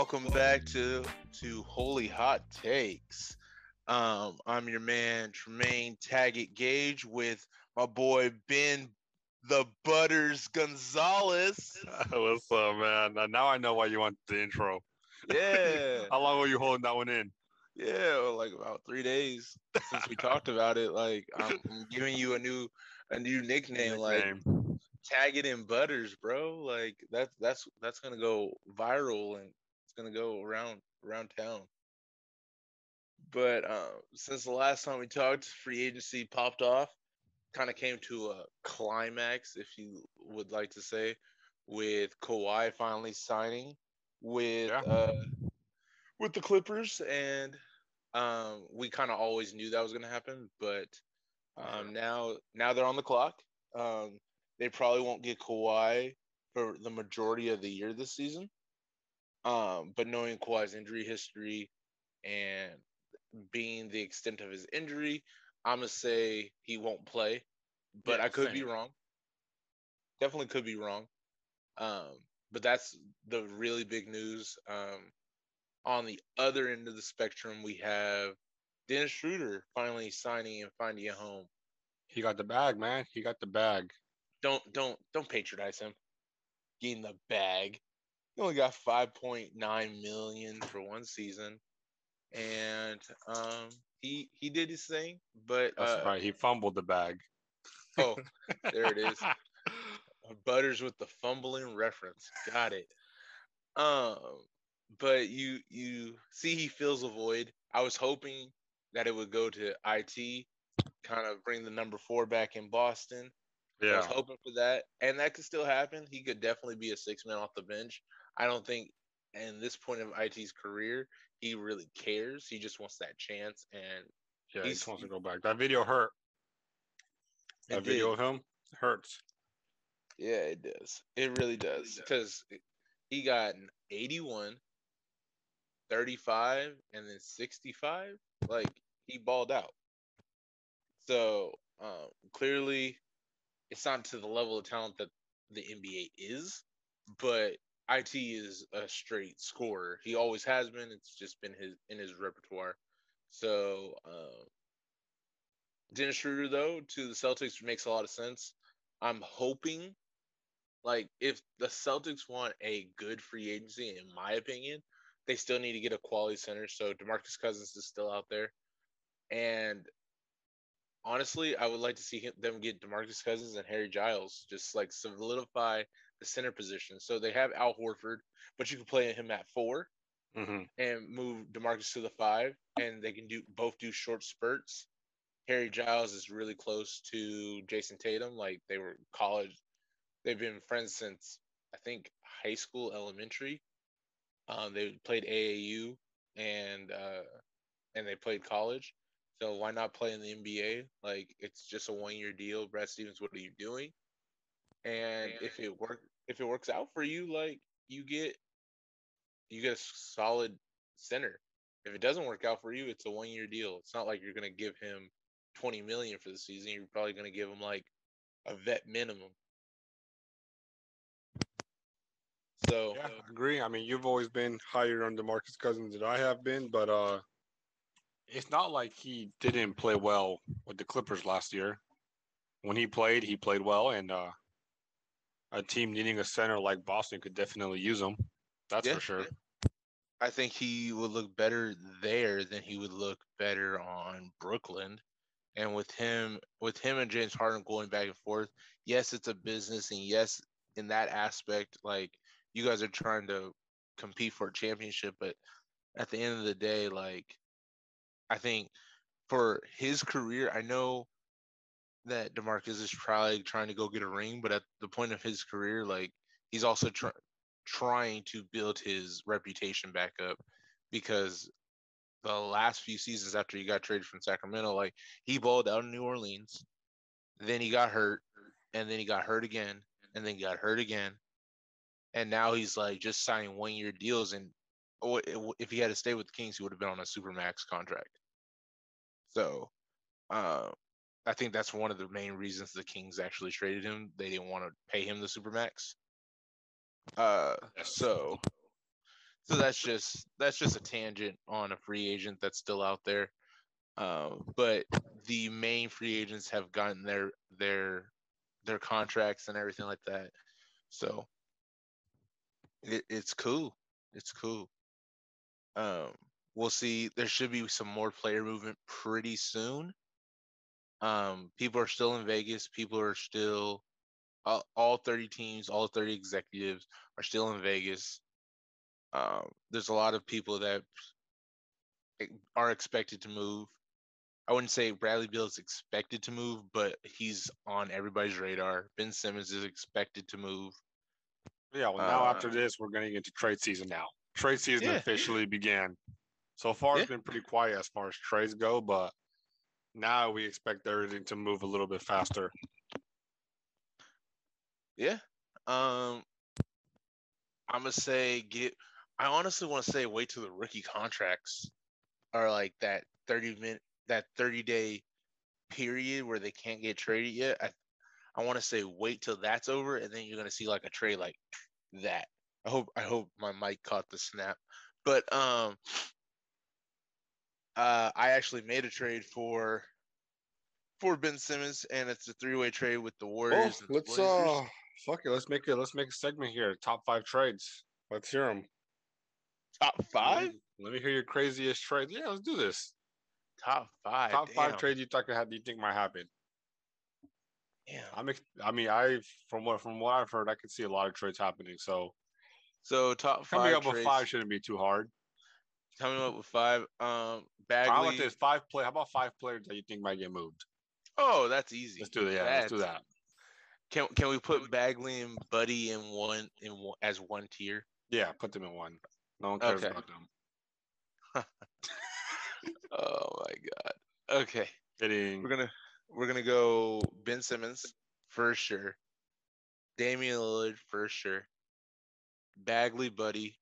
welcome back to to Holy Hot Takes. Um, I'm your man Tremaine Taggett Gage with my boy Ben the Butters Gonzalez. What's up, man? Now I know why you want the intro. Yeah, How long were you holding that one in? yeah, well, like about three days since we talked about it. Like I'm, I'm giving you a new a new nickname, like Nickname. Taggett and Butters, bro. Like that's that's that's gonna go viral and gonna go around around town. But uh, since the last time we talked, free agency popped off, kind of came to a climax, if you would like to say, with Kawhi finally signing with Yeah. uh, with the Clippers, and um, we kind of always knew that was gonna happen, but um, now now they're on the clock. Um, they probably won't get Kawhi for the majority of the year this season. Um, but knowing Kawhi's injury history and being the extent of his injury, I'm gonna say he won't play. But Yeah, I could be wrong. Definitely could be wrong. Um, but that's the really big news. Um, on the other end of the spectrum, we have Dennis Schroeder finally signing and finding a home He got the bag, man. He got the bag. don't don't don't patronize him. Getting the bag. He only got five point nine million for one season, and um, he he did his thing. But That's uh, right. He fumbled the bag. oh, there it is. Butters with the fumbling reference. Got it. Um, but you you see he fills a void. I was hoping that it would go to IT, kind of bring the number four back in Boston. Yeah. I was hoping for that, and that could still happen. He could definitely be a six man off the bench. I don't think, in this point of IT's career, he really cares. He just wants that chance, and Yeah. He just wants to go back. That video hurt. That did. video of him hurts. yeah, it does. It really does because he got an 81, 35, and then 65. Like he balled out. So um, clearly, it's not to the level of talent that the NBA is, but IT is a straight scorer. He always has been. It's just been his in his repertoire. So um, Dennis Schroeder, though, to the Celtics makes a lot of sense. I'm hoping, like, if the Celtics want a good free agency, in my opinion, they still need to get a quality center. So Demarcus Cousins is still out there, and honestly, I would like to see him, them get Demarcus Cousins and Harry Giles, just like solidify the center position. So they have Al Horford, but you can play him at four hmm and move Demarcus to the five, and they can do both do short spurts. Harry Giles is really close to Jayson Tatum. Like they were college, they've been friends since I think high school, elementary. Um, they played AAU and uh, and they played college. So why not play in the NBA? Like it's just a one year deal. Brad Stevens, what are you doing? And if it work if it works out for you, like you get you get a solid center. If it doesn't work out for you, it's a one year deal. It's not like you're gonna give him twenty million for the season. You're probably gonna give him like a vet minimum. So Yeah, I agree. I mean, you've always been higher on Demarcus Cousins than I have been, but uh, it's not like he didn't play well with the Clippers last year. When he played, he played well, and uh, a team needing a center like Boston could definitely use him. That's Yeah, for sure. I think he would look better there than he would look better on Brooklyn. And with him, with him and James Harden going back and forth, yes, it's a business, and yes, in that aspect, like you guys are trying to compete for a championship, but at the end of the day, like I think for his career, I know that Demarcus is probably trying to go get a ring, but at the point of his career, like he's also try- trying to build his reputation back up because the last few seasons after he got traded from Sacramento, like he balled out in New Orleans, then he got hurt, and then he got hurt again, and then he got hurt again, and now he's like just signing one year deals. And if he had to stay with the Kings, he would have been on a supermax contract. So, uh, I think that's one of the main reasons the Kings actually traded him. They didn't want to pay him the supermax. Uh, so So that's just that's just a tangent on a free agent that's still out there. Um, but the main free agents have gotten their their their contracts and everything like that. So it, it's cool. It's cool. Um, we'll see. There should be some more player movement pretty soon. Um, people are still in Vegas. People are still uh, all 30 teams, all 30 executives are still in Vegas. Um, there's a lot of people that are expected to move. I wouldn't say Bradley Beal is expected to move, but he's on everybody's radar. Ben Simmons is expected to move. Yeah, well, now uh, after this, we're getting into trade season now. Trade season yeah. officially began. So far, yeah. it's been pretty quiet as far as trades go, but now we expect everything to move a little bit faster. Yeah. Um, I'm gonna say get. I honestly want to say wait till the rookie contracts are like that 30 minute, that 30 day period where they can't get traded yet. I, I want to say wait till that's over, and then you're gonna see like a trade like that. I hope I hope my mic caught the snap. But um, uh, I actually made a trade for for Ben Simmons, and it's a three way trade with the Warriors. Oh, let's uh, fuck it. Let's make it. Let's make a segment here. Top five trades. Let's hear them. Top five. Let me, let me hear your craziest trade. Yeah, let's do this. Top five. Top damn. five trades you think Do you think might happen? Yeah. I'm. I mean, I from what from what I've heard, I can see a lot of trades happening. So. So top five. Coming up trades. with five shouldn't be too hard. Coming up with five. Um, Bagley. How about this? Five play. How about five players that you think might get moved? Oh, that's easy. Let's do that. Yeah, let's do that. Can can we put Bagley and Buddy in one in one, as one tier? Yeah, put them in one. No one cares okay. about them. oh my god. Okay. Kidding. We're gonna we're gonna go Ben Simmons for sure. Damian Lillard for sure. Bagley, Buddy,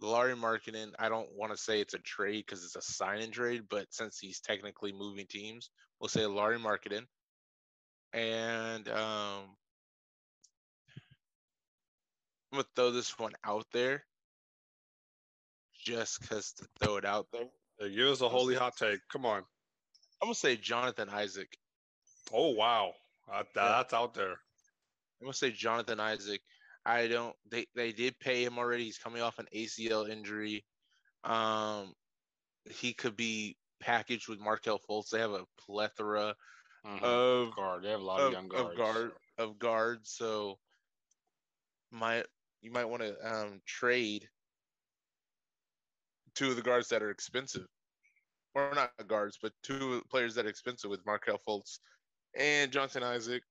Lauri Markkanen, I don't want to say it's a trade because it's a sign and trade, but since he's technically moving teams, we'll say Lauri Markkanen. And um, I'm gonna throw this one out there just because to throw it out there. Give us a holy hot take. Come on. I'm gonna say Jonathan Isaac. Oh wow, that, that's out there. I'm gonna say Jonathan Isaac. I don't. They they did pay him already. He's coming off an ACL injury. Um, he could be packaged with Markelle Fultz. They have a plethora mm-hmm. of guard. They have a lot of, of young guards. Of guard of guards. So, might you might want to um, trade two of the guards that are expensive, or not guards, but two players that are expensive with Markelle Fultz and Jonathan Isaac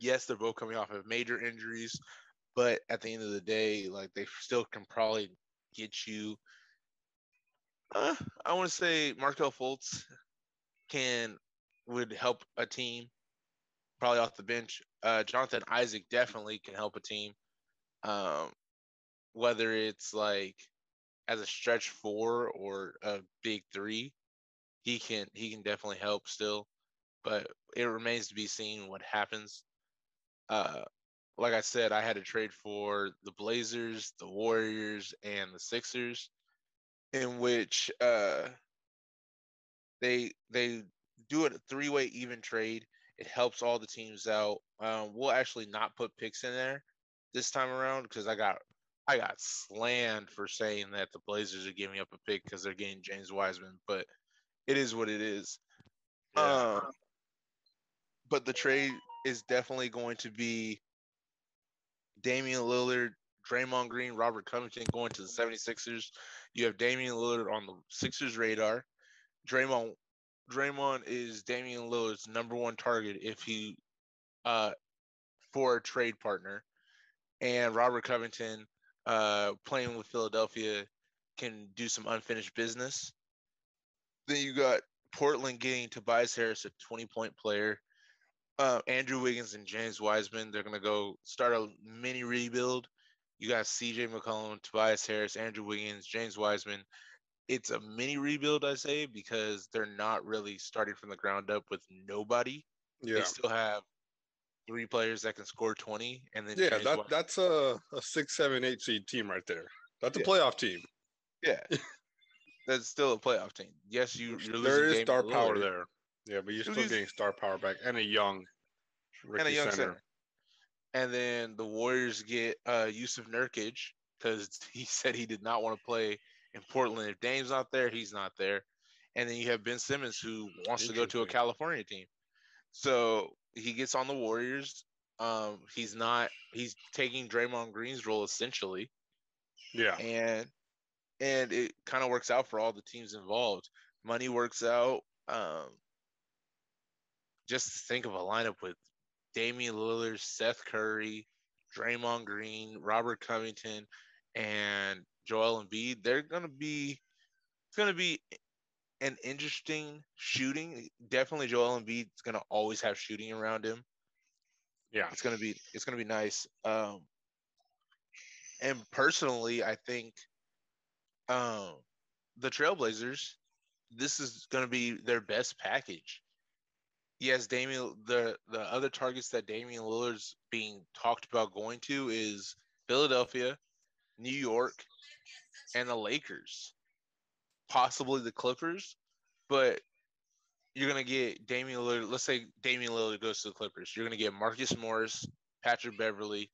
yes, they're both coming off of major injuries, but at the end of the day, like they still can probably get you. Uh, I want to say Markelle Fultz can would help a team probably off the bench. Uh, Jonathan Isaac definitely can help a team. Um, whether it's like as a stretch four or a big three, he can he can definitely help still. But it remains to be seen what happens uh, like I said, I had to trade for the Blazers, the Warriors, and the Sixers, in which uh, they they do a three way even trade. It helps all the teams out. Um, we'll actually not put picks in there this time around because I got I got slammed for saying that the Blazers are giving up a pick because they're getting James Wiseman, but it is what it is. Yeah. Um, but the trade is definitely going to be Damian Lillard, Draymond Green, Robert Covington going to the 76ers. You have Damian Lillard on the Sixers radar. Draymond Draymond is Damian Lillard's number one target if he uh for a trade partner. And Robert Covington uh playing with Philadelphia can do some unfinished business. Then you got Portland getting Tobias Harris, a 20 point player uh, Andrew Wiggins and James Wiseman. They're gonna go start a mini rebuild. You got C.J. McCollum, Tobias Harris, Andrew Wiggins, James Wiseman. It's a mini rebuild, I say, because they're not really starting from the ground up with nobody. Yeah. They still have three players that can score twenty, and then yeah, that, that's a, a six, seven, eight seed team right there. That's a Yeah. playoff team. Yeah, that's still a playoff team. Yes, you you're losing. there is star power there. Yeah, but you're still getting star power back and a young Ricky and a young center. center. And then the Warriors get uh, Jusuf Nurkic because he said he did not want to play in Portland. If Dame's not there, he's not there. And then you have Ben Simmons who wants to go to a California team. So he gets on the Warriors. Um, he's not. He's taking Draymond Green's role essentially, Yeah. and and it kind of works out for all the teams involved. Money works out. Um, just think of a lineup with Damian Lillard, Seth Curry, Draymond Green, Robert Covington, and Joel Embiid. They're gonna be. It's gonna be an interesting shooting. Definitely, Joel Embiid is gonna always have shooting around him. Yeah. It's gonna be it's gonna be nice. Um, and personally, I think um, the Trailblazers, this is gonna be their best package. Yes, Damian. The the other targets that Damian Lillard's being talked about going to is Philadelphia, New York, and the Lakers, possibly the Clippers, but you're gonna get Damian Lillard. Let's say Damian Lillard goes to the Clippers. You're gonna get Marcus Morris, Patrick Beverley,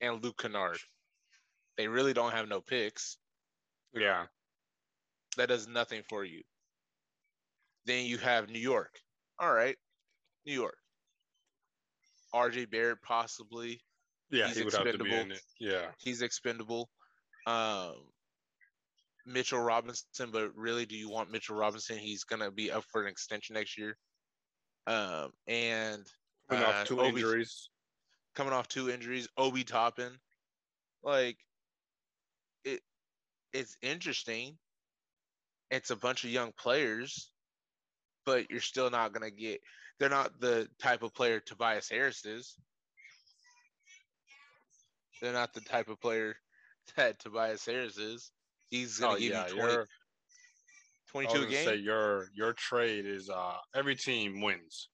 and Luke Kennard. They really don't have no picks. Yeah. That does nothing for you. Then you have New York. All right, New York. RJ Barrett possibly. Yeah. He's he would have to be in expendable. it. Yeah. He's expendable. Um, Mitchell Robinson, but really, do you want Mitchell Robinson? He's gonna be up for an extension next year. Um, and Coming uh, off two Obi- injuries. coming off two injuries, Obi Toppin, like it, it's interesting. It's a bunch of young players, but you're still not gonna get. They're not the type of player Tobias Harris is. They're not the type of player that Tobias Harris is. He's gonna Oh, give yeah. you 20, Your, I 22 was a game. say your your trade is uh every team wins.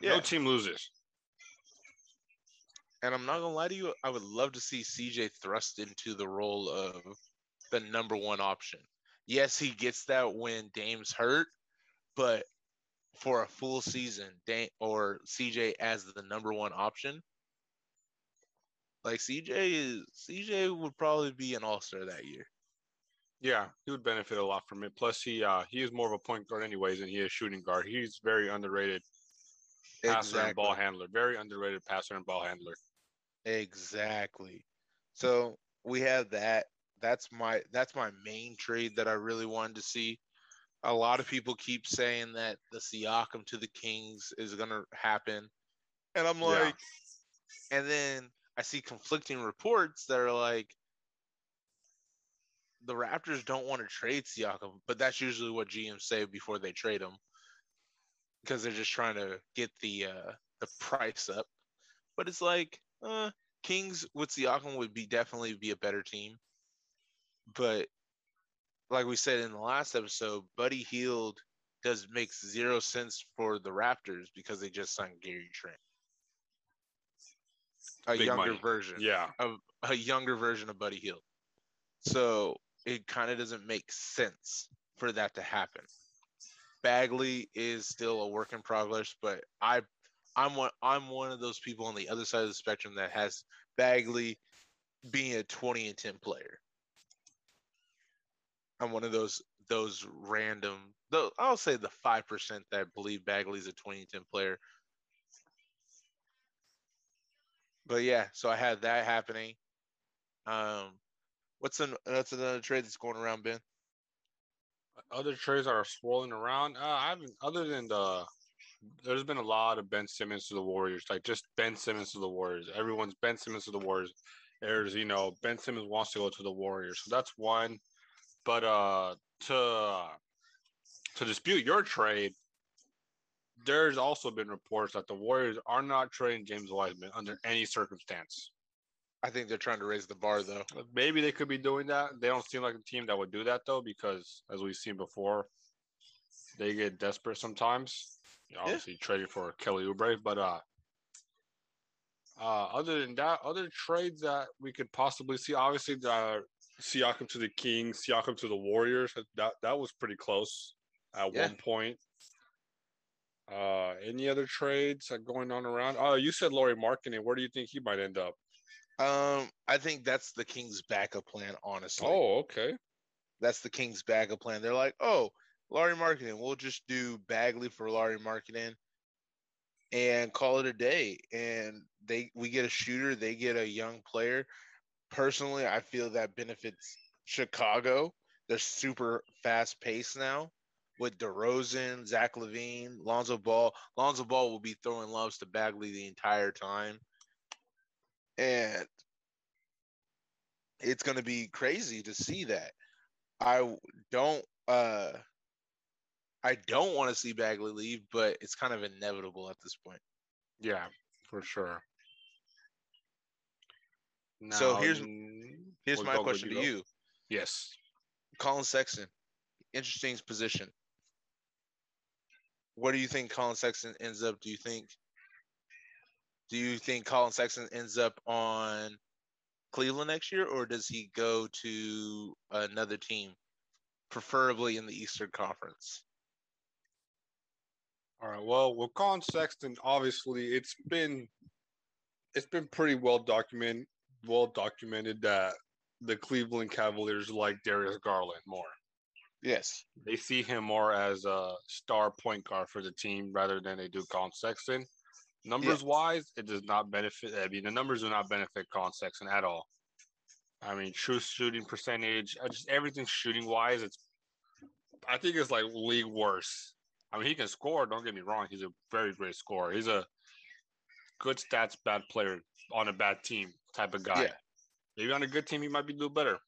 yeah, No team loses. and I'm not gonna lie to you. I would love to see CJ thrust into the role of the number one option. Yes, he gets that when Dame's hurt, but for a full season, Dame or CJ as the number one option, like CJ is CJ would probably be an all star that year. Yeah, he would benefit a lot from it. Plus, he uh he is more of a point guard anyways, and he is shooting guard. He's very underrated passer and ball handler. Very underrated passer and ball handler. Exactly. So we have that. That's my that's my main trade that I really wanted to see. A lot of people keep saying that the Siakam to the Kings is gonna happen. And I'm Yeah. like and then I see conflicting reports that are like the Raptors don't want to trade Siakam, but that's usually what GMs say before they trade him. Because they're just trying to get the uh the price up. But it's like, uh, Kings with Siakam would be definitely be a better team. But like we said in the last episode, Buddy Hield does makes zero sense for the Raptors because they just signed Gary Trent. A Big younger money. version. Yeah, Of a younger version of Buddy Hield. So it kind of doesn't make sense for that to happen. Bagley is still a work in progress, but I I'm one I'm one of those people on the other side of the spectrum that has Bagley being a 20 and 10 player. I'm one of those those random though I'll say the five percent that believe Bagley's a 2010 player. But yeah, so I had that happening. Um what's an that's another trade that's going around, Ben? other trades are swirling around. Uh, I haven't, other than the, there's been a lot of Ben Simmons to the Warriors, like just Ben Simmons to the Warriors. Everyone's Ben Simmons to the Warriors. There's, you know, Ben Simmons wants to go to the Warriors, so that's one. But uh, to to dispute your trade, there's also been reports that the Warriors are not trading James Wiseman under any circumstance. I think they're trying to raise the bar though. Maybe they could be doing that. They don't seem like a team that would do that though, because as we've seen before, they get desperate sometimes. You know, Yeah. obviously trading for Kelly Oubre, but uh, uh, other than that, other trades that we could possibly see, obviously the Siakam to the Kings, Siakam to the Warriors. That that was pretty close at Yeah. one point. Uh, any other trades going on around? Oh, you said Lauri Markkanen. Where do you think he might end up? Um, I think that's the Kings' backup plan. Honestly, Oh, okay. that's the Kings' backup plan. They're like, oh, Lauri Markkanen, we'll just do Bagley for Lauri Markkanen and call it a day. And they we get a shooter, they get a young player. Personally, I feel that benefits Chicago. They're super fast paced now with DeRozan, Zach LaVine, Lonzo Ball. Lonzo Ball will be throwing loves to Bagley the entire time. And it's going to be crazy to see that. I don't uh I don't want to see Bagley leave, but it's kind of inevitable at this point. Yeah, for sure. So here's- Here's my go, go, question you to go. you. Yes. Collin Sexton, interesting position. What do you think Collin Sexton ends up? Do you think do you think Collin Sexton ends up on Cleveland next year or does he go to another team, preferably in the Eastern Conference? All right. Well, with Collin Sexton, obviously, it's been it's been pretty well documented well documented that the Cleveland Cavaliers like Darius Garland more. Yes. They see him more as a star point guard for the team rather than they do Collin Sexton. Numbers wise, it does not benefit. I mean, the numbers do not benefit Collin Sexton at all. I mean, true shooting percentage, just everything shooting wise, it's. I think it's like league worse. I mean, he can score. Don't get me wrong; he's a very great scorer. He's a good stats, bad player on a bad team type of guy. Yeah. Maybe on a good team, he might be do better.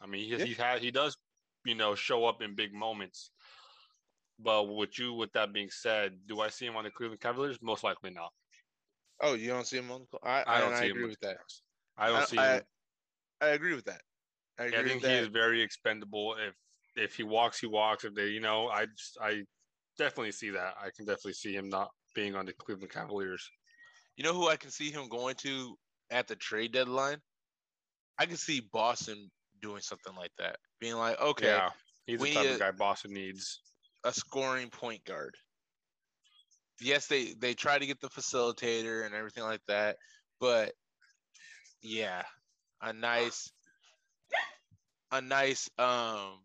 I mean, he Yeah. he had he does, you know, show up in big moments. But with you, with that being said, do I see him on the Cleveland Cavaliers? Most likely not. Oh, you don't see him on the I, I don't and see I him agree with with that. I don't I- see I- him. I agree with that. I agree I think with he that. is very expendable. If if he walks, he walks. If they, you know, I just I definitely see that. I can definitely see him not being on the Cleveland Cavaliers. You know who I can see him going to at the trade deadline? I can see Boston doing something like that. Being like, okay, Yeah, he's the type of guy Boston needs. a scoring point guard. Yes, they they try to get the facilitator and everything like that, but yeah, a nice a nice um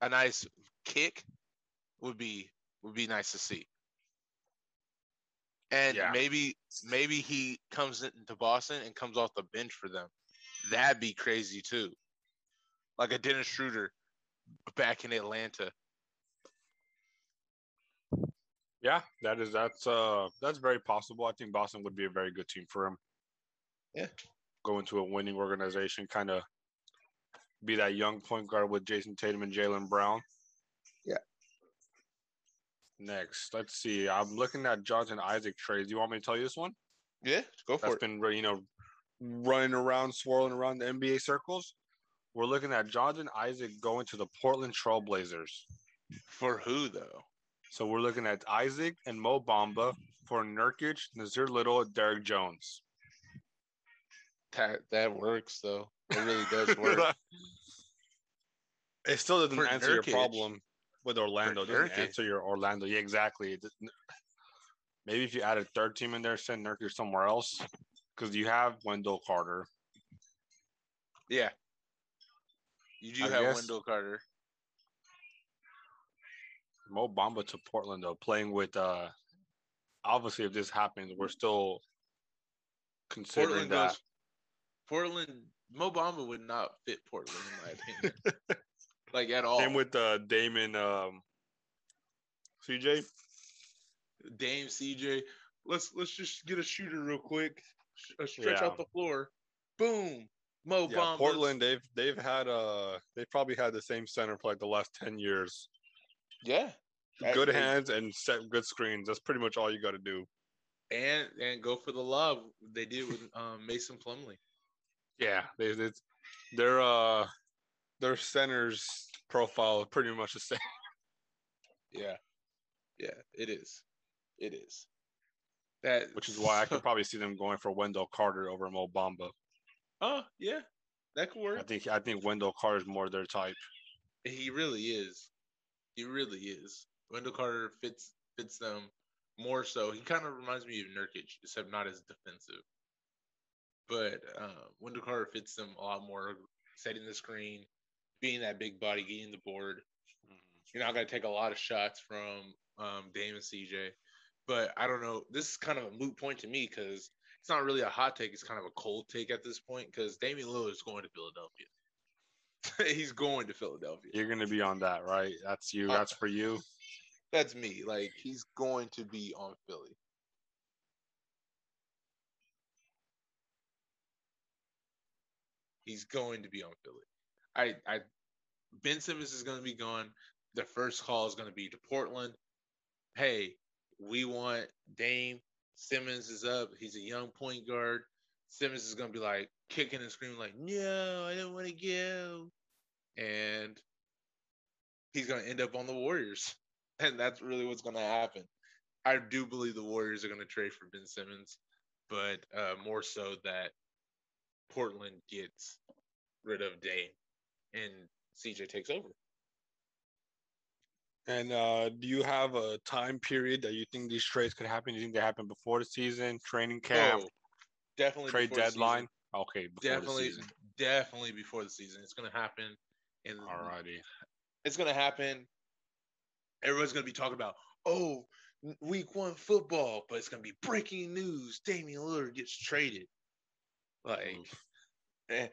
a nice kick would be would be nice to see. And Yeah. maybe maybe he comes into Boston and comes off the bench for them. That'd be crazy too. Like a Dennis Schroeder back in Atlanta. Yeah, that is that's uh that's very possible. I think Boston would be a very good team for him. Yeah. Go into a winning organization, kind of be that young point guard with Jayson Tatum and Jaylen Brown. Next, let's see. I'm looking at Jonathan Isaac trades. You want me to tell you this one? Yeah, go for That's it. been you know running around, swirling around the NBA circles. We're looking at Jonathan Isaac going to the Portland Trailblazers. For who though? So we're looking at Isaac and Mo Bamba for Nurkic, Nassir Little, and Derrick Jones. That that works though. It really does work. it still doesn't For answer your problem with Orlando. Doesn't answer your Orlando. Yeah, exactly. Maybe if you add a third team in there, send Nurkic somewhere else. Because you have Wendell Carter. yeah. You do I have guess- Wendell Carter. Mo Bamba to Portland though, playing with uh obviously if this happens, we're still considering Portland that. goes Portland Mo Bamba would not fit Portland in my opinion. Like at all. Same with uh Damon um CJ. Dame CJ. Let's let's just get a shooter real quick. Uh, stretch Yeah. out the floor. Boom. Mo Yeah. Portland, they've they've had uh they've probably had the same center for like the last ten years. Yeah. Good hands and set good screens. That's pretty much all you got to do. And and go for the love. They did with um, Mason Plumlee. Yeah, they, they their uh their centers profile pretty much the same. Yeah. Yeah, it is. It is. That Which is why I could probably see them going for Wendell Carter over Mo Bamba. Oh, yeah. That could work. I think I think Wendell Carter is more their type. He really is. He really is. Wendell Carter fits fits them more so. He kind of reminds me of Nurkic, except not as defensive. But uh, Wendell Carter fits them a lot more, setting the screen, being that big body, getting the board. You're not going to take a lot of shots from um, Dame and CJ. But I don't know. This is kind of a moot point to me because it's not really a hot take. It's kind of a cold take at this point because Damian Lillard is going to Philadelphia. He's going to Philadelphia. You're gonna be on that, right? That's you. That's for you. That's me. Like he's going to be on Philly. He's going to be on Philly. I, I, Ben Simmons is going to be gone. The first call is going to be to Portland. Hey, we want Dame. Simmons is up. He's a young point guard. Simmons is going to be like kicking and screaming, like, no, I don't want to go. And he's going to end up on the Warriors. And that's really what's going to happen. I do believe the Warriors are going to trade for Ben Simmons, but uh, more so that Portland gets rid of Dame and CJ takes over. And uh, do you have a time period that you think these trades could happen? Do you think they happen before the season, training camp, Oh, definitely trade deadline? Okay, before Definitely, the season. definitely before the season. It's going to happen. And Alrighty. it's going to happen. Everyone's going to be talking about, oh, week one football, but it's going to be breaking news. Damian Lillard gets traded. Like, and,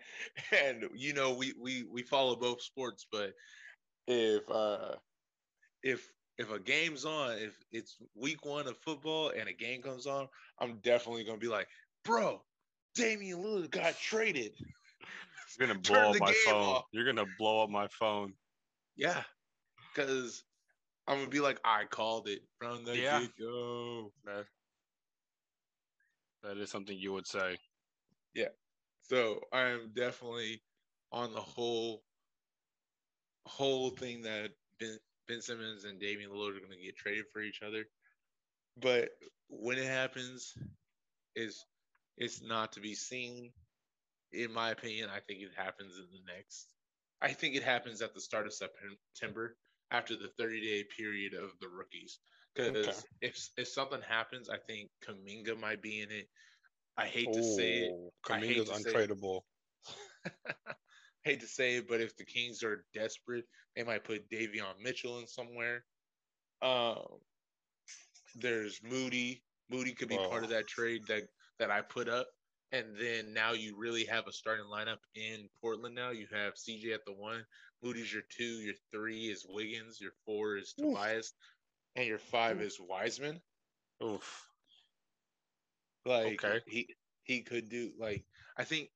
and you know, we, we, we follow both sports, but if, uh, if, if a game's on, if it's week one of football and a game comes on, I'm definitely going to be like, bro, Damian Lillard got traded. You're gonna blow up my phone. off. You're gonna blow up my phone. Yeah, because I'm gonna be like, I called it from the Yeah. get go. That, is something you would say. So I am definitely on the whole whole thing that Ben, ben Simmons and Damian Lillard are gonna get traded for each other. But when it happens, is it's not to be seen. In my opinion, I think it happens in the next. I think it happens at the start of September after the 30 day period of the rookies. Because Okay. if if something happens, I think Kuminga might be in it. I hate to say it. Oh, I hate Kuminga's to say it. untradeable. hate to say it, but if the Kings are desperate, they might put Davion Mitchell in somewhere. Um, there's Moody. Moody could be part of that trade that that I put up. And then now you really have a starting lineup in Portland. Now you have CJ at the one, Moody's your two, your three is Wiggins, your four is Oof. Tobias, and your five Oof. is Wiseman. Oof. Like Okay. he he could do like I think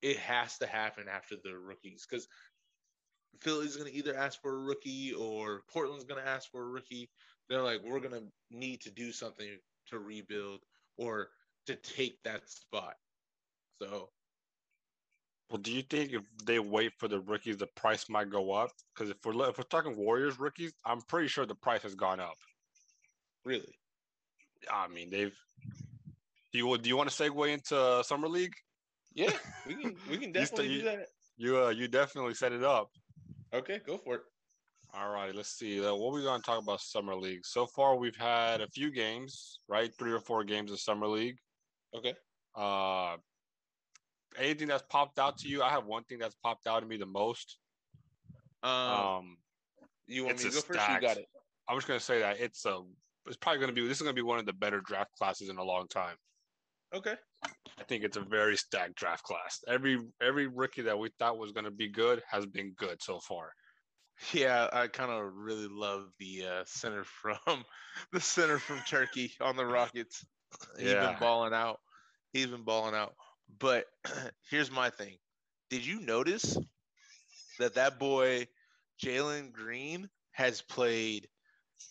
it has to happen after the rookies because Philly's gonna either ask for a rookie or Portland's gonna ask for a rookie. They're like, we're gonna need to do something to rebuild or to take that spot. So Well, do you think if they wait for the rookies, the price might go up? Because if we're if we're talking Warriors rookies, I'm pretty sure the price has gone up. really, I mean, they've. Do you do you want to segue into summer league? yeah, we can we can You definitely do you- that. You uh, you definitely set it up. Okay, go for it. All right, let's see. Uh, what we going to talk about summer league? So far, we've had a few games, right? Three or four games of summer league. Okay. Uh, anything that's popped out to you? I have one thing that's popped out to me the most. Um, Um, you want me to go first? You got it. I'm just gonna say that it's a. It's probably gonna be. This is gonna be one of the better draft classes in a long time. Okay. I think it's a very stacked draft class. Every every rookie that we thought was gonna be good has been good so far. Yeah, I kind of really love the uh, center from the center from Turkey on the Rockets. He's Yeah. been balling out. He's been balling out. But here's my thing: Did you notice that that boy Jalen Green has played?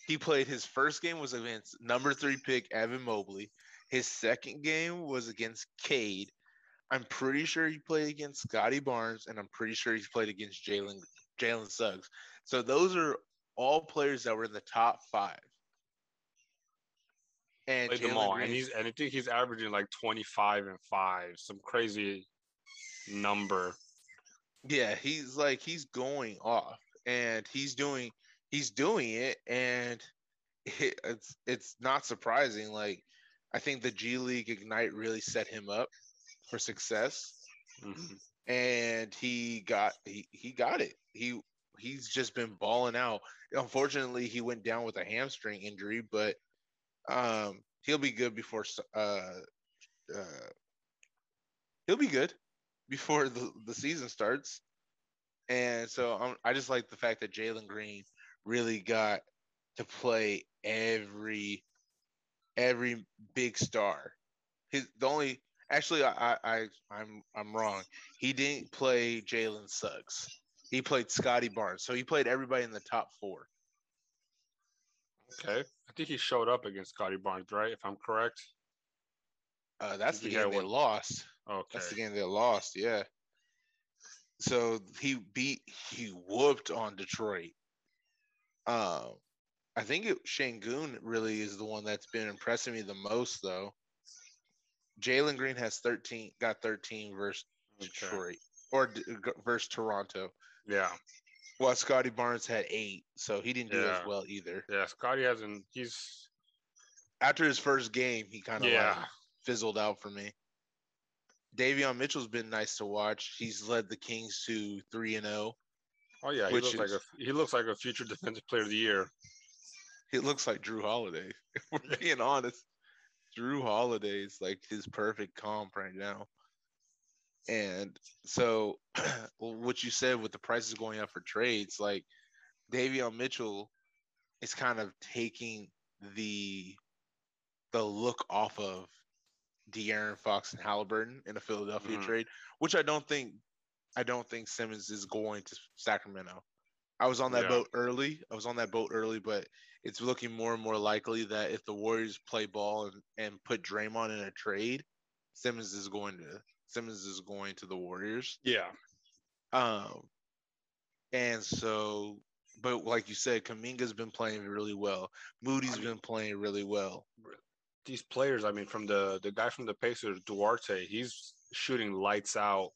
He played his first game was against number three pick Evan Mobley. His second game was against Cade. I'm pretty sure he played against Scottie Barnes, and I'm pretty sure he's played against Jalen Jalen Suggs. So those are all players that were in the top five. And Played them all, Green, and he's and I think he's averaging like 25 and five, some crazy. number. Yeah, he's like he's going off, and he's doing he's doing it, and it, it's it's not surprising. Like I think the G League Ignite really set him up for success, Mhm. and he got he he got it. He he's just been balling out. Unfortunately, he went down with a hamstring injury, but um, he'll be good before uh, uh, he'll be good before the, the season starts. And so um, I just like the fact that Jalen Green really got to play every every big star. His the only actually I, I I I'm I'm wrong. He didn't play Jalen Suggs. He played Scottie Barnes. So he played everybody in the top four. Okay. I think he showed up against Scottie Barnes, right? If I'm correct. Uh, that's the game they lost. Okay. That's the game they lost. Yeah. So he beat he whooped on Detroit. Um, I think it, Sengun really is the one that's been impressing me the most, though. Jalen Green has thirteen, got thirteen versus Okay. Detroit or d- versus Toronto. Yeah. Well, Scottie Barnes had eight, so he didn't do Yeah. as well either. Yeah. Scotty hasn't. He's. After his first game, he kind of Yeah. like fizzled out for me. Davion Mitchell's been nice to watch. He's led the Kings to three and zero. Oh yeah. He looks like a. He looks like a future defensive player of the year. He looks like Jrue Holiday. We're being honest, Jrue Holiday is like his perfect comp right now. And so, what you said with the prices going up for trades, like Davion Mitchell is kind of taking the the look off of De'Aaron Fox and Halliburton in a Philadelphia Mhm. trade, which I don't think I don't think Simmons is going to Sacramento. I was on that Yeah. boat early. I was on that boat early, but it's looking more and more likely that if the Warriors play ball and, and put Draymond in a trade, Simmons is going to Simmons is going to the Warriors. Yeah. Um, and so, but like you said, Kuminga's been playing really well. Moody's mean- been playing really well. These players. I mean, from the the guy from the Pacers, Duarte. He's shooting lights out.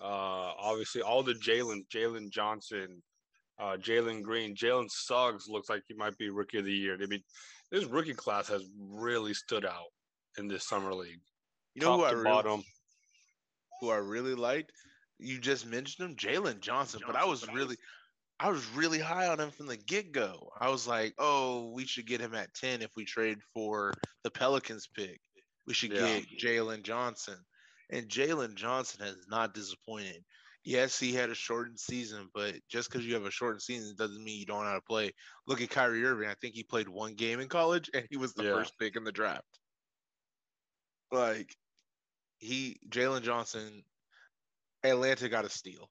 Uh, obviously, all the Jalen, Jalen Johnson, uh, Jalen Green, Jalen Suggs looks like he might be rookie of the year. I mean, this rookie class has really stood out in this summer league. You know who Top I to really, bottom. who I really liked? You just mentioned him, Jalen Johnson, but I was really, I was really high on him from the get go. I was like, oh, we should get him at ten if we trade for the Pelicans pick. We should Yeah. get Jalen Johnson, and Jalen Johnson has not disappointed. Yes, he had a shortened season, but just because you have a shortened season doesn't mean you don't know how to play. Look at Kyrie Irving. I think he played one game in college, and he was the Yeah. first pick in the draft. Like he, Jalen Johnson, Atlanta got a steal.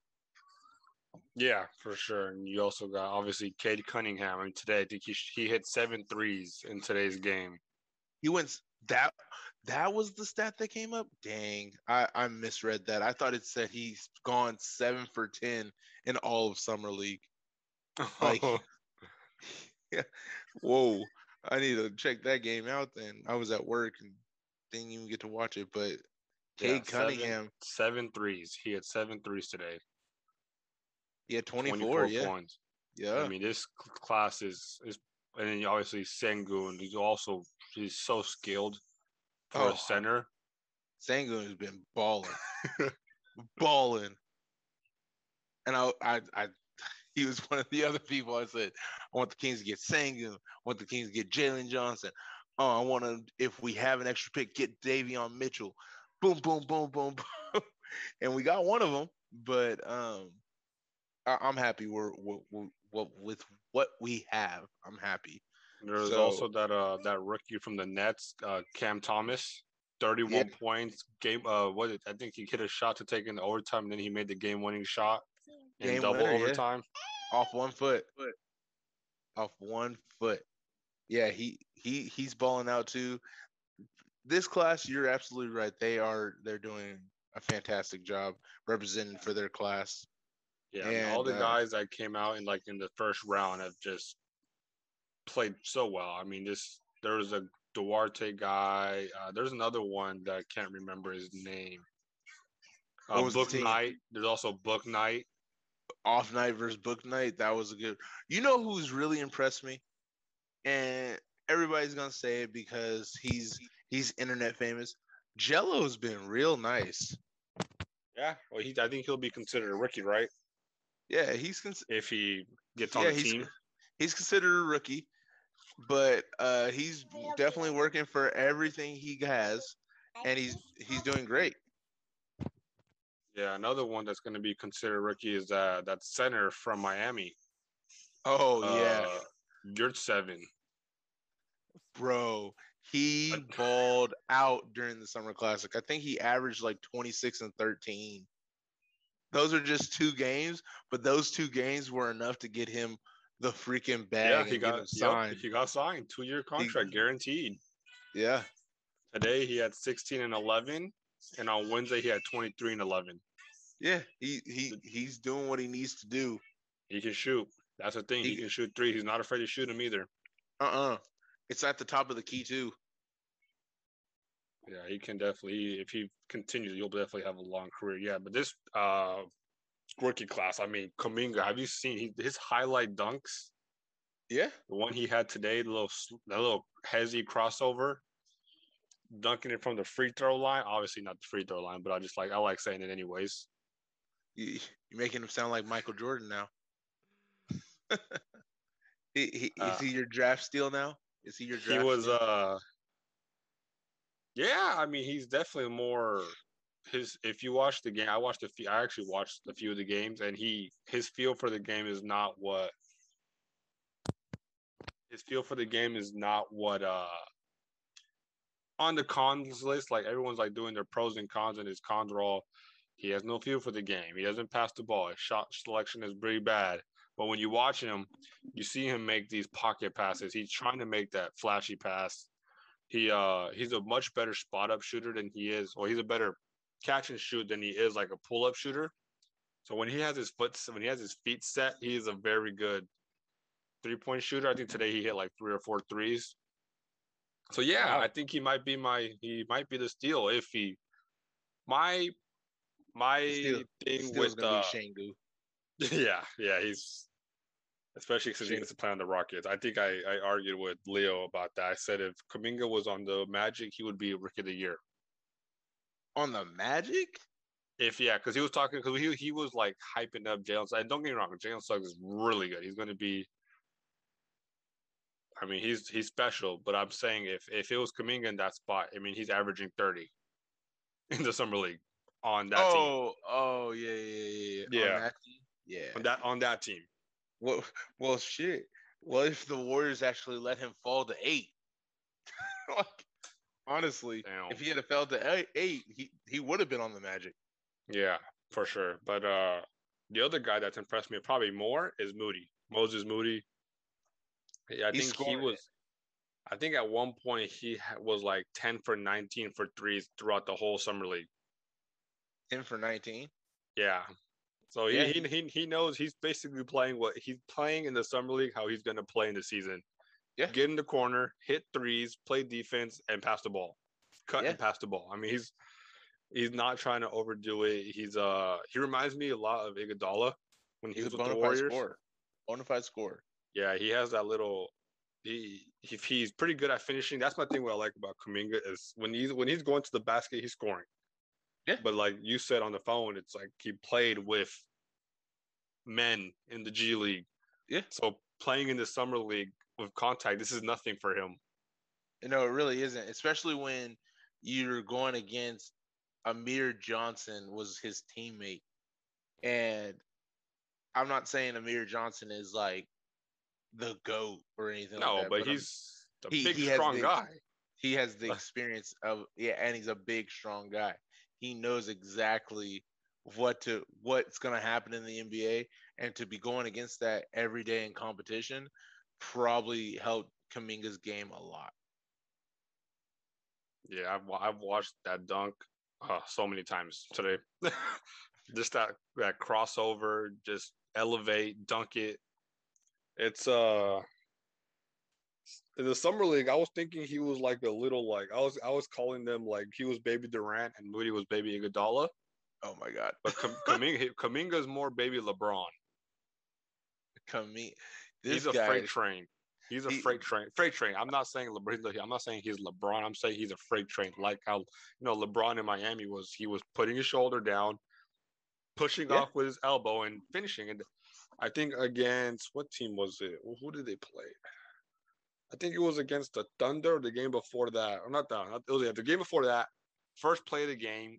Yeah, for sure. And you also got obviously Cade Cunningham. I mean, today I think he he hit seven threes in today's game. He went that. That was the stat that came up. Dang, I I misread that. I thought it said he's gone seven for ten in all of summer league. Like- Yeah. Whoa, I need to check that game out. Then I was at work and didn't even get to watch it. But Yeah, Cade Cunningham, seven threes. He had seven threes today. he had 24, 24 yeah, points. yeah. I mean, this class is is, and then obviously Sengun. He's also he's so skilled for Oh, a center. Sengun has been balling, balling. And I, I, I, he was one of the other people. I said, I want the Kings to get Sengun. I want the Kings to get Jalen Johnson. Oh, I want to. If we have an extra pick, get Davion Mitchell. Boom, boom, boom, boom, boom. and we got one of them. But um, I, I'm happy. We're, we're, we're with what we have. I'm happy. There's So- also that uh that rookie from the Nets, uh, Cam Thomas, thirty-one Yeah. points. Game uh, what I think he hit a shot to take in the overtime, and then he made the game-winning shot in Game double winner, yeah. overtime. off one foot. Off one foot. Yeah, he he he's balling out too. This class, you're absolutely right. They are they're doing a fantastic job representing for their class. Yeah, mean, all the uh, guys that came out in like in the first round have just played so well. I mean, this there was a Duarte guy. Uh, there's another one that I can't remember his name. Uh, the Book team? Night. There's also Book Night. Off night versus book night. That was a good. You know who's really impressed me, and everybody's gonna say it because he's he's internet famous. Jello's been real nice. Yeah. Well, he I think he'll be considered a rookie, right? Yeah, he's cons- If he gets on yeah the he's team. he's considered a rookie, but uh, he's definitely working for everything he has, and he's he's doing great. Yeah, another one that's going to be considered rookie is uh, that center from Miami. Oh yeah, uh, Yurtseven. bro. He balled out during the summer classic. I think he averaged like 26 and 13. Those are just two games, but those two games were enough to get him the freaking bag Yeah, he him got signed. Yep, he got signed. Two year contract guaranteed. yeah. Today he had 16 and 11, and on Wednesday he had 23 and 11. Yeah, he he he's doing what he needs to do. He can shoot. That's the thing. He, He- can shoot three. He's not afraid to shoot them either. Uh-uh. It's at the top of the key too. Yeah, he can definitely. If he continues, you'll definitely have a long career. Yeah, but this uh rookie class, I mean, Kuminga, have you seen he, his highlight dunks? Yeah. The one he had today, the little the little hezzy crossover, dunking it from the free throw line. Obviously not the free throw line, but I just like I like saying it anyways. You, you're making him sound like Michael Jordan now. he, he, Uh, is he your draft steal now? Is he your draft? He was steal? uh Yeah, I mean he's definitely more his if you watch the game, I watched a few I actually watched a few of the games and he his feel for the game is not what his feel for the game is not what uh on the cons list, like everyone's like doing their pros and cons and his cons are all he has no feel for the game. He doesn't pass the ball. His shot selection is pretty bad. But when you watch him, you see him make these pocket passes. He's trying to make that flashy pass. He uh he's a much better spot up shooter than he is, or he's a better catch and shoot than he is like a pull up shooter. So when he has his foot when he has his feet set, he is a very good three point shooter. I think today he hit like three or four threes. So yeah, Wow. I think he might be my he might be the steal if he my my thing with uh, Sengun. yeah, yeah, he's especially Shane- gets to play on the Rockets. I think I, I argued with Leo about that. I said if Kuminga was on the Magic, he would be rookie of the year. On the Magic? If yeah, because he was talking because he he was like hyping up Jalen. And don't get me wrong, Jalen Suggs is really good. He's going to be. I mean, he's he's special, but I'm saying if if it was Kuminga in that spot, I mean, he's averaging 30 in the summer league on that team. oh, oh yeah, yeah, yeah, yeah. Yeah. On that team? Yeah. On that on that team. Well, well, shit. What if the Warriors actually let him fall to eight? like, honestly, Damn. if he had fell to eight, eight he he would have been on the Magic. Yeah, for sure. But uh the other guy that's impressed me probably more is Moody. Moses Moody. Yeah, I He's think he was I think at one point he was like 10 for 19 for threes throughout the whole summer league. Ten for nineteen. Yeah. So he, Yeah, he, he he knows he's basically playing what he's playing in the summer league how he's going to play in the season. Yeah. Get in the corner, hit threes, play defense and pass the ball. Cut Yeah. and pass the ball. I mean, he's he's not trying to overdo it. He's uh he reminds me a lot of Iguodala when he He's a was with the Warriors. scorer. Bona fide scorer. Yeah, he has that little. He, he he's pretty good at finishing. That's my thing. What I like about Kuminga is when he's when he's going to the basket, he's scoring. Yeah. But like you said on the phone, it's like he played with men in the G League. Yeah. So playing in the summer league with contact, this is nothing for him. No, it really isn't. Especially when you're going against Amir Johnson was his teammate, and I'm not saying Amir Johnson is like the goat or anything. No, like that, but I'm- he's a he- big, he has strong the- guy. He has the Uh. experience of yeah, and he's a big, strong guy. He knows exactly what to what's going to happen in the NBA, and to be going against that every day in competition probably helped Kuminga's game a lot. Yeah, I've I've watched that dunk uh, so many times today. just that that crossover, just elevate, dunk it. It's uh in the summer league. I was thinking he was like a little like I was I was calling them like he was baby Durant and Moody was baby Iguodala. Oh my god. But Kuminga, Kuminga's more baby LeBron. Kuminga. He's a guy, freight train. He's a he, freight train. Freight train. I'm not saying LeBron. I'm not saying he's LeBron. I'm saying he's a freight train. Like how you know LeBron in Miami was. He was putting his shoulder down, pushing yeah. off with his elbow, and finishing. And I think against what team was it? Who did they play? I think it was against the Thunder. The game before that, or not that. It was the game before that. First play of the game.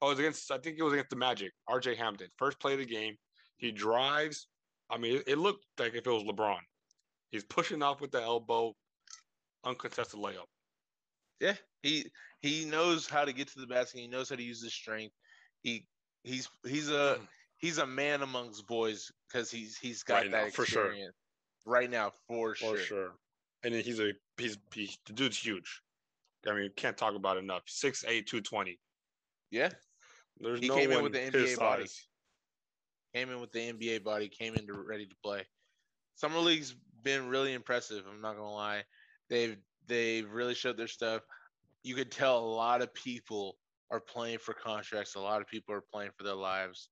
Oh, it was against. I think it was against the Magic. R.J. Hampton. First play of the game. He drives. I mean, it, it looked like if it was LeBron. He's pushing off with the elbow, uncontested layup. Yeah, he he knows how to get to the basket. He knows how to use his strength. He he's he's a mm. he's a man amongst boys because he's he's got right that now, experience for sure. right now for, for sure. sure. And he's a he's, he's the dude's huge. I mean, can't talk about enough. 6'8", 220. Yeah, there's he no came in with the NBA body. Came in with the NBA body. Came in to, ready to play. Summer League's been really impressive. I'm not gonna lie. They've they've really showed their stuff. You could tell a lot of people are playing for contracts. A lot of people are playing for their lives.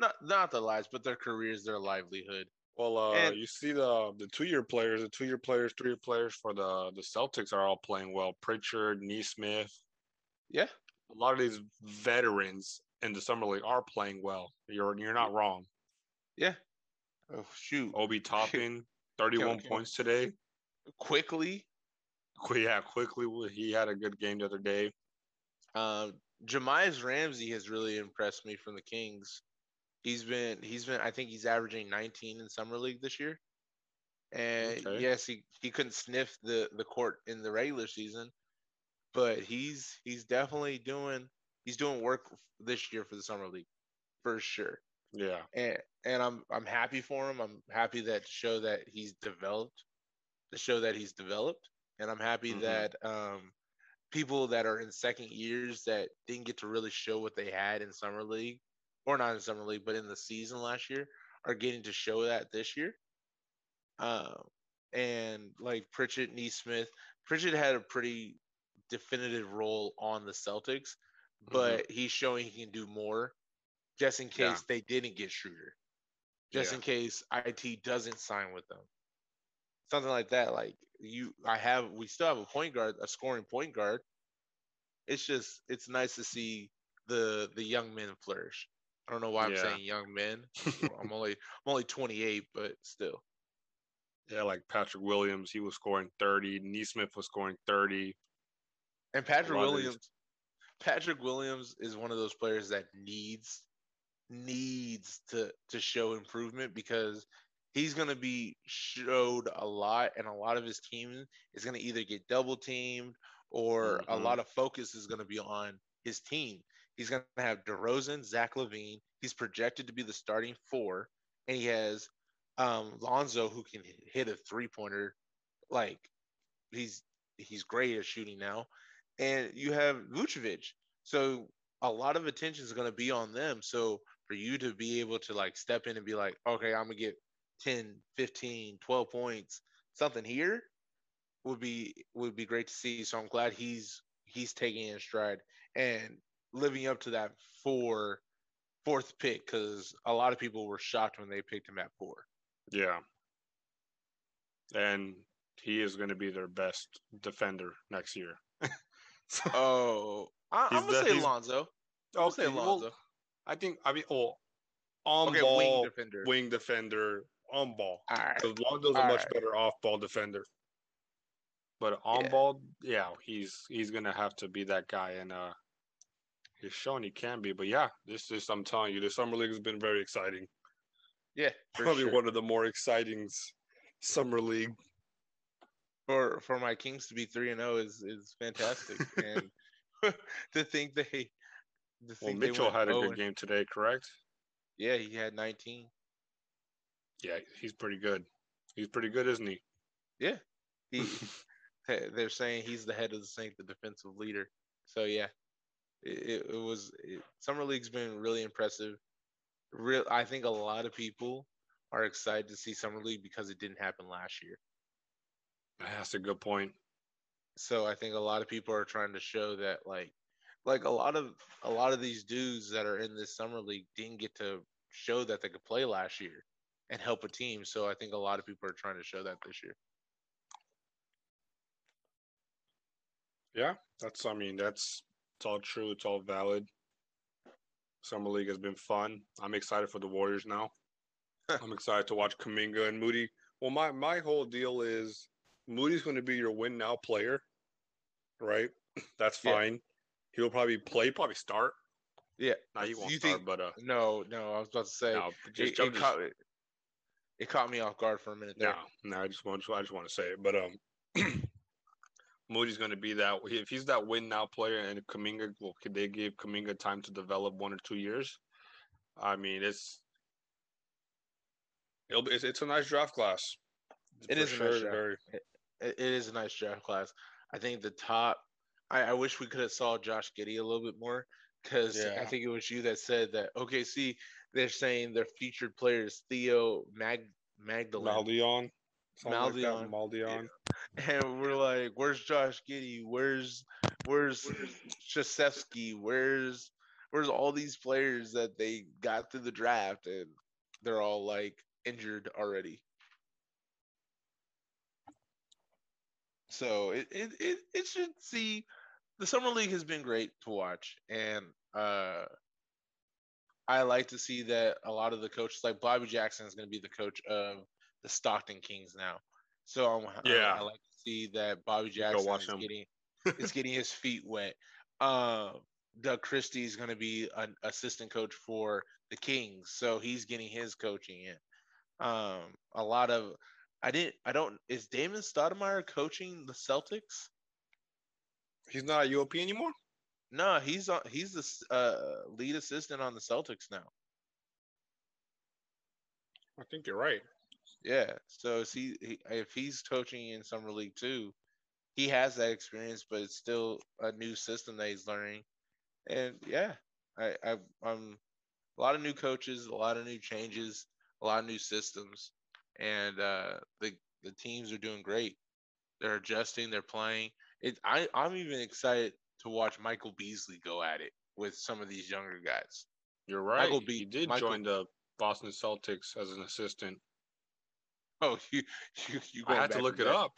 Not not their lives, but their careers, their livelihood. Well, uh, and, you see the the two year players, the two year players, three year players for the the Celtics are all playing well. Pritchard, Nesmith. Yeah. A lot of these veterans in the summer league are playing well. You're you're not wrong. Yeah. Oh shoot. Obi Toppin, 31 points today. Quickly. Yeah, quickly He had a good game the other day. Uh, Jahmi'us Ramsey has really impressed me from the Kings. He's been he's been I think he's averaging 19 in summer league this year. And okay. yes, he, he couldn't sniff the the court in the regular season, but he's he's definitely doing he's doing work this year for the summer league for sure. Yeah. And and I'm I'm happy for him. I'm happy that to show that he's developed, to show that he's developed, and I'm happy mm-hmm. that um people that are in second years that didn't get to really show what they had in summer league or not in summer league, but in the season last year, are getting to show that this year. Uh, and like Pritchard, Nesmith, Pritchard had a pretty definitive role on the Celtics, but mm-hmm. he's showing he can do more, just in case yeah. they didn't get Schroeder, just yeah. in case IT doesn't sign with them, something like that. Like you, I have, we still have a point guard, a scoring point guard. It's just, it's nice to see the the young men flourish. I don't know why I'm yeah. saying young men. I'm only I'm only 28, but still. Yeah, like Patrick Williams, he was scoring 30. Nesmith was scoring 30. And Patrick Williams, Patrick Williams is one of those players that needs needs to to show improvement because he's going to be showed a lot, and a lot of his team is going to either get double teamed or mm-hmm. a lot of focus is going to be on his team. He's going to have DeRozan, Zach LaVine. He's projected to be the starting four, and he has um, Lonzo who can hit a three pointer. Like he's he's great at shooting now, and you have Vucevic. So a lot of attention is going to be on them. So for you to be able to like step in and be like, okay, I'm gonna get 10, 15, 12 points, something here would be would be great to see. So I'm glad he's he's taking in stride. And living up to that four fourth pick because a lot of people were shocked when they picked him at four. Yeah. And he is going to be their best defender next year. so, oh, I, am gonna say Lonzo. I'm okay, say Lonzo. Well, I think I mean, oh, on okay, ball wing defender, wing defender, on ball. Because right. Lonzo's All a much right. better off ball defender. But on yeah. ball, yeah, he's he's gonna have to be that guy. And uh, He's shown he can be, but yeah, this is I'm telling you, the summer league has been very exciting. Yeah, probably sure. one of the more exciting summer league. For for my Kings to be three and zero oh is is fantastic, and to think they. To well, Mitchell had a good oh and, game today, correct? Yeah, he had 19. Yeah, he's pretty good. He's pretty good, isn't he? Yeah, he. they're saying he's the head of the Saint, the defensive leader. So yeah, it, it was it, summer league's been really impressive. Real, I think a lot of people are excited to see summer league because it didn't happen last year. That's a good point. So I think a lot of people are trying to show that like like a lot of a lot of these dudes that are in this summer league didn't get to show that they could play last year and help a team. So I think a lot of people are trying to show that this year. Yeah, that's. I mean, that's it's all true. It's all valid. Summer league has been fun. I'm excited for the Warriors now. I'm excited to watch Kuminga and Moody. Well, my my whole deal is Moody's going to be your win now player, right? That's Yeah. fine. He'll probably play, probably start. Yeah. No, he won't You start, think- but uh, No, no, I was about to say no, it, just, it, just- caught, it caught me off guard for a minute there. No, no, I just want I just want to say it. But um Moody's going to be that if he's that win now player and Kuminga, well, could they give Kuminga time to develop one or two years? I mean, it's it'll be, it's, it's a nice draft class. It is a nice draft. very- It, it is a nice draft class. I think the top. I, I wish we could have saw Josh Giddey a little bit more because I think it was you that said that. Okay, see, they're saying their featured players Theo Mag Magdalene, Maldion. Something like Maldion. Maldion. and we're like, "Where's Josh Giddey? Where's where's Shasevsky? Where's where's all these players that they got through the draft and they're all like injured already?" So it it it, it should see the summer league has been great to watch, and uh, I like to see that a lot of the coaches, like Bobby Jackson, is going to be the coach of the Stockton Kings now. So I'm, Yeah. I, I like to see that Bobby Jackson is him. getting is getting his feet wet. Uh, Doug Christie is going to be an assistant coach for the Kings, so he's getting his coaching in. Um, a lot of I didn't I don't is Damon Stoudamire coaching the Celtics? He's not at UOP anymore. No, he's on he's the uh, lead assistant on the Celtics now. I think you're right. Yeah, so is he, he if he's coaching in summer league too, he has that experience, but it's still a new system that he's learning. And yeah, I, I I'm a lot of new coaches, a lot of new changes, a lot of new systems, and uh, the the teams are doing great. They're adjusting, they're playing. It I I'm even excited to watch Michael Beasley go at it with some of these younger guys. You're right. Michael B- he did Michael- join the Boston Celtics as an assistant. Oh, you you, you I had to look it back. up.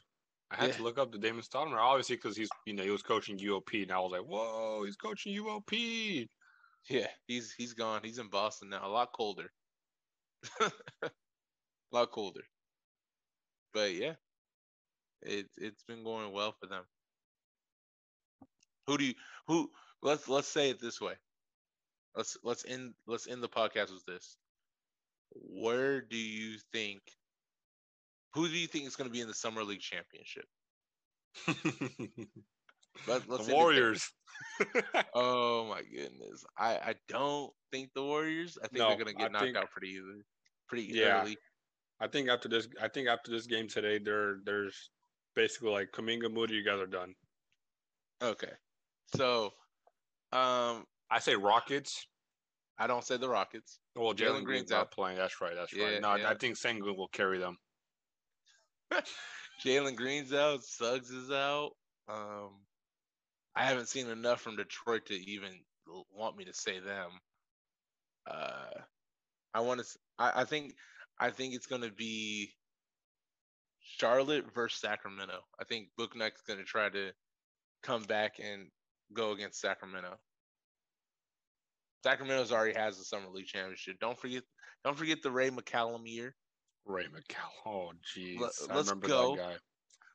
I had Yeah. to look up the Damon Stoudamire, obviously, because he's you know he was coaching UOP, and I was like, whoa, he's coaching UOP. Yeah, he's he's gone. He's in Boston now. A lot colder. a lot colder. But yeah, it it's been going well for them. Who do you who? Let's let's say it this way. Let's let's end let's end the podcast with this. Where do you think? Who do you think is going to be in the summer league championship? Let, let's the end it there. Warriors. Oh my goodness. I, I don't think the Warriors. I think No, they're gonna get I knocked think- out pretty easily. Pretty Yeah. early. I think after this, I think after this game today, there there's basically like Kuminga, Moody, you guys are done. Okay. So um I say Rockets. I don't say the Rockets. Well, Jalen Green's not out. playing. That's right. That's Yeah, right. No, yeah. I think Sengun will carry them. Jalen Green's out, Suggs is out. Um I haven't seen enough from Detroit to even want me to say them. Uh I want to I, I think I think it's gonna be Charlotte versus Sacramento. I think Bouknight's gonna try to come back and go against Sacramento. Sacramento's already has the summer league championship. Don't forget don't forget the Ray McCallum year. Ray McCall. Oh, jeez. Let- I let's remember go. that guy.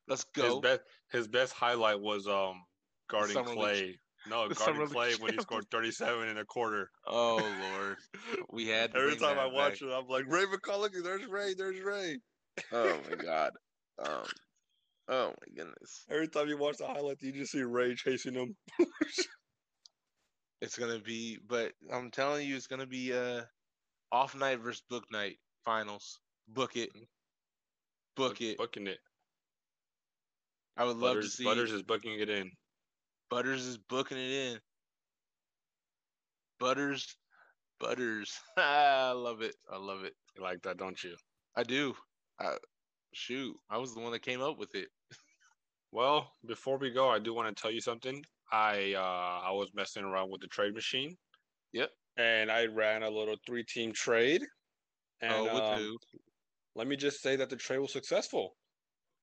Let's His go. best his best highlight was um guarding Summer League Clay. No, the guarding League Clay when he scored 37 and a quarter. Oh Lord. We had Every time I watch back. it, I'm like Ray McCullough. There's Ray. There's Ray. Oh my god. Um oh my goodness. Every time you watch the highlight, you just see Ray chasing him. It's gonna be but I'm telling you it's gonna be uh off night versus book night finals. Book it. Book it. Booking it. I would love to see Butters is booking it in. Butters is booking it in. Butters, Butters. I love it. I love it. You like that, don't you? I do. I, shoot, I was the one that came up with it. Well, before we go, I do want to tell you something. I uh, I was messing around with the trade machine. Yep. And I ran a little three team trade. And oh, with um, who? Let me just say that the trade was successful.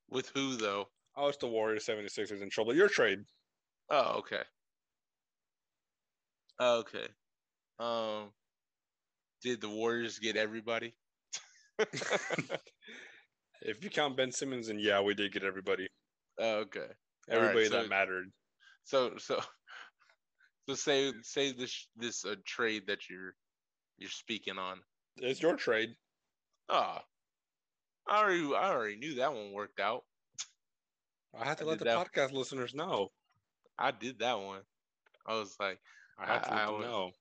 With who though? Oh, it's the Warriors 76ers in trouble. Your trade. Oh, okay. Okay. Um, did the Warriors get everybody? if you count Ben Simmons, and yeah, we did get everybody. Oh, okay. All right, Everybody so- that mattered. So so so say say this this uh, trade that you're you're speaking on. It's your trade. Ah, I already I already knew that one worked out. I have to I let the podcast listeners know. I did that one. I was like I have to I- was- know.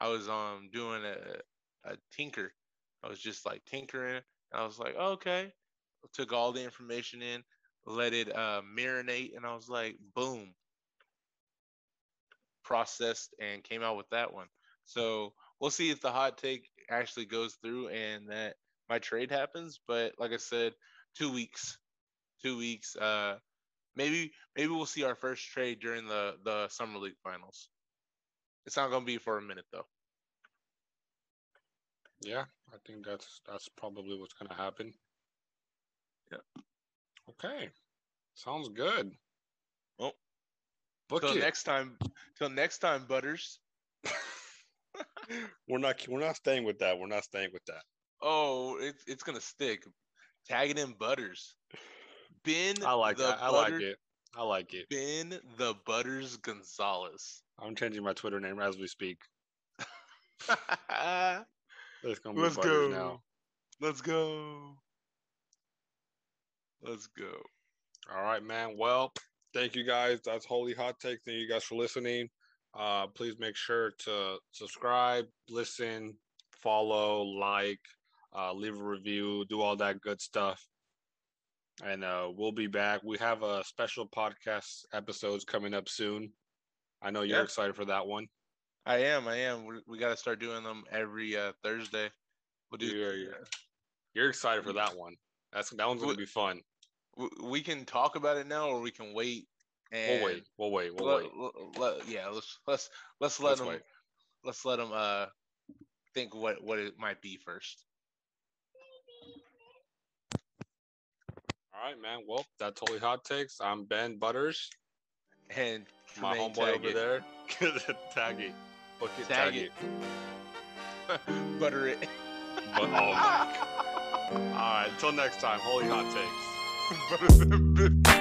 I was um doing a a tinker. I was just like tinkering. And I was like, okay. Took all the information in, let it uh marinate, and I was like, boom. Processed and came out with that one. So we'll see if the hot take actually goes through and that my trade happens. But like I said, two weeks. Two weeks. Uh maybe maybe we'll see our first trade during the the summer league finals. It's not gonna be for a minute though. Yeah, I think that's that's probably what's gonna happen. Yeah. Okay. Sounds good. Well, book Till it. next time. Till next time, Butters. we're not we're not staying with that. We're not staying with that. Oh, it's it's gonna stick. Tagging in Butters. Ben I like that. I Butter- like it. I like it. Ben the Butters Gonzalez. I'm changing my Twitter name as we speak. Let's It's gonna be Let's go. now. go. Let's go. All right, man. Well, thank you guys. That's Holy Hot Take. Thank you guys for listening. Uh, please make sure to subscribe, listen, follow, like, uh, leave a review, do all that good stuff. And uh, we'll be back. We have a special podcast episodes coming up soon. I know you're Yeah. excited for that one. I am. I am. We, we got to start doing them every uh, Thursday. We'll do. Yeah, yeah. You're excited for that one. That's that one's gonna We- be fun. We, can talk about it now, or we can wait. And We'll wait. We'll wait. We'll let- wait. let- yeah, let's let's let's let Let's them wait. let's let them uh think what what it might be first. Right, man. Well, that's totally Hot Takes. I'm Ben Butters. And My homeboy over there. tag it. Book it, Tag tag, it. it. butter it. But, oh my. All right, until next time, holy hot takes.